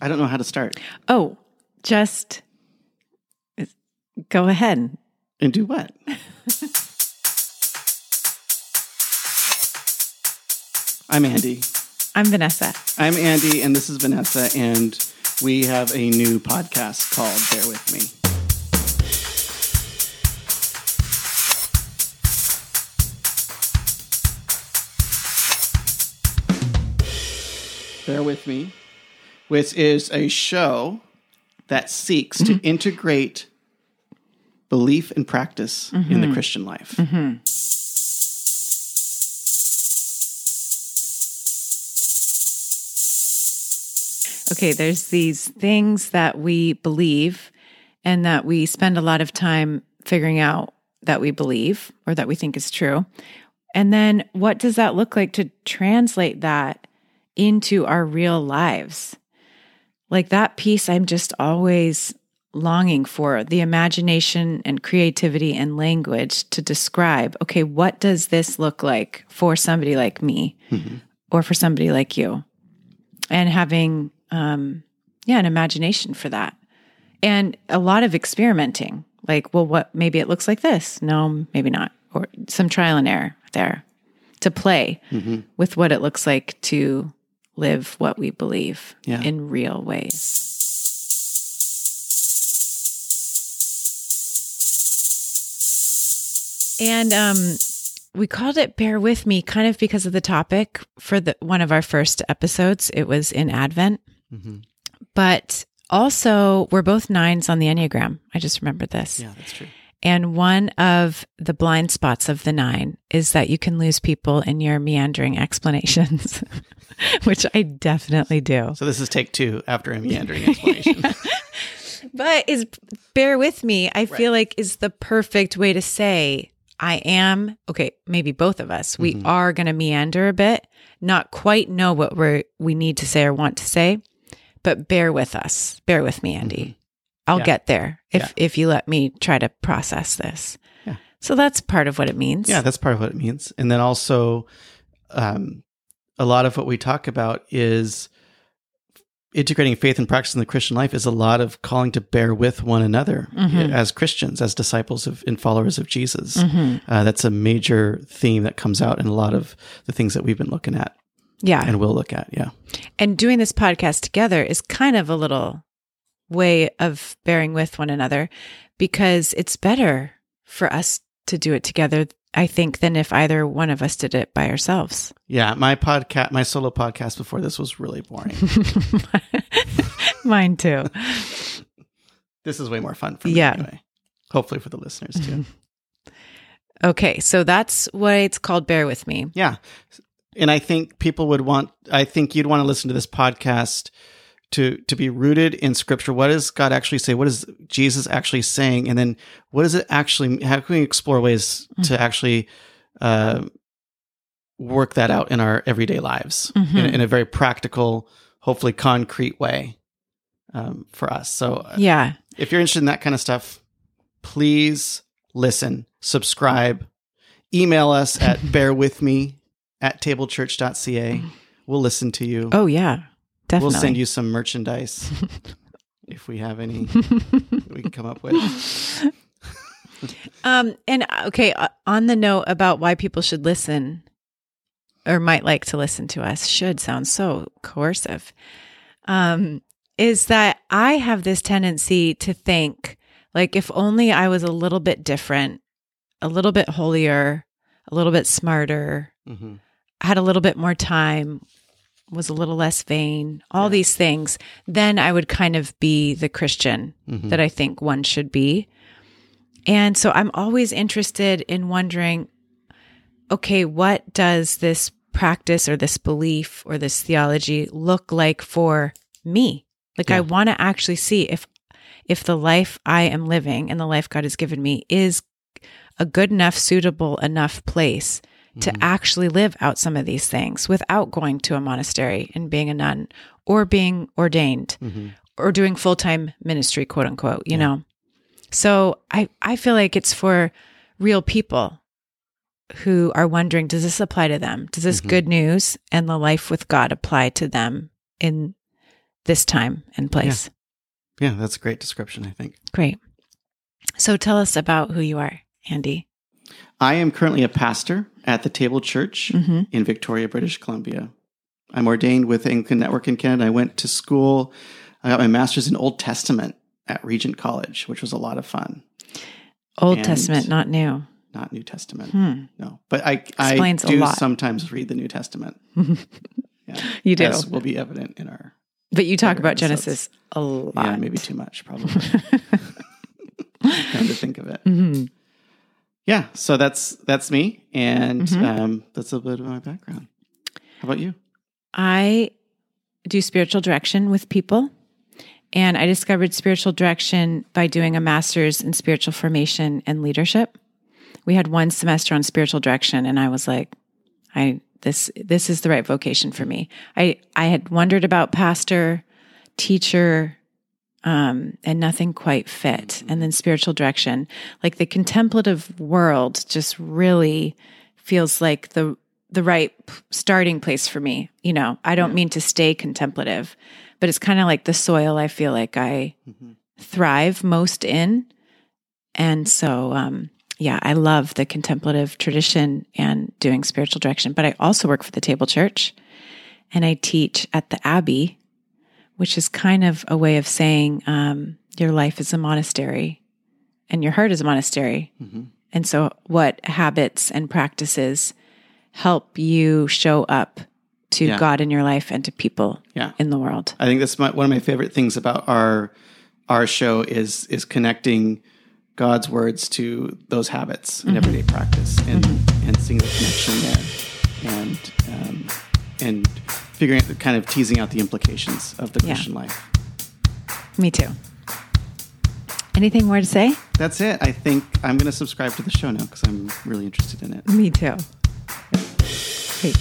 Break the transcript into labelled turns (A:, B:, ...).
A: I don't know how to start.
B: Oh, just go ahead.
A: And do what? I'm Andy.
B: I'm Vanessa.
A: I'm Andy, and this is Vanessa, and we have a new podcast called Bear With Me. Bear With Me, which is a show that seeks to mm-hmm. integrate belief and practice in the mm-hmm. Christian life. Mm-hmm.
B: Okay, there's these things that we believe and that we spend a lot of time figuring out that we believe or that we think is true. And then what does that look like to translate that into our real lives? Like that piece, I'm just always longing for the imagination and creativity and language to describe okay, what does this look like for somebody like me or for somebody like you? And having, um, yeah, an imagination for that. And a lot of experimenting like, well, what maybe it looks like this. No, maybe not. Or some trial and error there to play with what it looks like to live what we believe
A: Yeah.
B: in real ways. And um, we called it "Bear with Me" kind of because of the topic for the one of our first episodes. It was in Advent,
A: Mhm.
B: but also we're both nines on the Enneagram. I just remembered this.
A: Yeah, that's true.
B: And one of the blind spots of the nine is that you can lose people in your meandering explanations, which I definitely do.
A: So this is take two after a meandering explanation.
B: But is bear with me, I feel like is the perfect way to say I am okay, maybe both of us. We mm-hmm. are going to meander a bit, not quite know what we we need to say or want to say, but bear with us. Bear with me, Andy. Mm-hmm. I'll
A: Yeah.
B: get there if
A: Yeah.
B: if you let me try to process this.
A: Yeah.
B: So that's part of what it means.
A: Yeah, that's part of what it means. And then also, um, a lot of what we talk about is integrating faith and practice in the Christian life is a lot of calling to bear with one another
B: Mhm.
A: as Christians, as disciples of and followers of Jesus.
B: Mhm.
A: Uh, that's a major theme that comes out in a lot of the things that we've been looking at
B: Yeah.
A: and we'll look at. Yeah.
B: And doing this podcast together is kind of a little way of bearing with one another because it's better for us to do it together, I think, than if either one of us did it by ourselves.
A: Yeah. My podcast, my solo podcast before this was really boring.
B: Mine too.
A: this is way more fun for me
B: Yeah.
A: anyway. Hopefully for the listeners too.
B: Okay, so that's what it's called Bear With Me.
A: Yeah. And I think people would want I think you'd want to listen to this podcast to to be rooted in scripture. What does God actually say? What is Jesus actually saying? And then what is it actually how can we explore ways to actually uh work that out in our everyday lives in,
B: Mhm.
A: in a very practical, hopefully concrete way um, for us. So uh,
B: Yeah.
A: if you're interested in that kind of stuff, please listen, subscribe, email us at bearwithme at tablechurch.ca. We'll listen to you.
B: Oh, yeah. Definitely.
A: we'll send you some merchandise if we have any we can come up with.
B: Um, and uh, okay, uh, on the note about why people should listen or might like to listen to us, should sound so coercive. Um, is that I have this tendency to think like if only I was a little bit different, a little bit holier, a little bit smarter,
A: hmm
B: had a little bit more time, was a little less vain, all
A: Yeah.
B: these things, then I would kind of be the Christian
A: hmm
B: that I think one should be. And so I'm always interested in wondering okay, what does this practice or this belief or this theology look like for me? Like I want to actually see if if the life I am living and the life God has given me is a good enough, suitable enough place to
A: Mhm.
B: actually live out some of these things without going to a monastery and being a nun or being ordained
A: hmm
B: or doing full time ministry, quote unquote, you
A: Yeah.
B: know. So I, I feel like it's for real people who are wondering, does this apply to them? Does this
A: Mhm.
B: good news and the life with God apply to them in this time and place.
A: Yeah, that's a great description, I think.
B: Great. So tell us about who you are, Andy.
A: I am currently a pastor at the Table Church
B: hmm
A: in Victoria, British Columbia. I'm ordained with Anglican Network in Canada. I went to school. I got my master's in Old Testament at Regent College, which was a lot of fun.
B: Old
A: And-
B: Testament, not new.
A: Not New Testament,
B: Hmm.
A: no. But I, I
B: Explains
A: do sometimes read the New Testament. Yeah,
B: You do.
A: as will be evident in our.
B: But you talk about
A: episodes.
B: Genesis a lot.
A: Yeah, maybe too much, probably. Come to think of it.
B: hmm
A: Yeah, so that's that's me, and
B: Mhm.
A: um, that's a bit of my background. How about you?
B: I do spiritual direction with people. And I discovered spiritual direction by doing a master's in spiritual formation and leadership. We had one semester on spiritual direction and I was like, I this this is the right vocation for me. I I had wondered about pastor, teacher, um, and nothing quite fit. And then spiritual direction, like the contemplative world, just really feels like the the right starting place for me. You know, I don't mean to stay contemplative, but it's kind of like the soil I feel like I
A: Mhm.
B: thrive most in. And so, um, yeah, I love the contemplative tradition and doing spiritual direction. But I also work for the Table Church and I teach at the Abbey, which is kind of a way of saying um, your life is a monastery and your heart is a monastery.
A: Mhm.
B: And so, what habits and practices help you show up to
A: Yeah.
B: God in your life and to people
A: Yeah.
B: in the world?
A: I think that's my, one of my favorite things about our our show is is connecting God's words to those habits in everyday practice and and seeing the connection there and um, and figuring out kind of teasing out the implications of the
B: Yeah.
A: Christian life.
B: Me too. Anything more to say?
A: That's it. I think I'm going to subscribe to the show now because I'm really interested in it.
B: Me too. Great.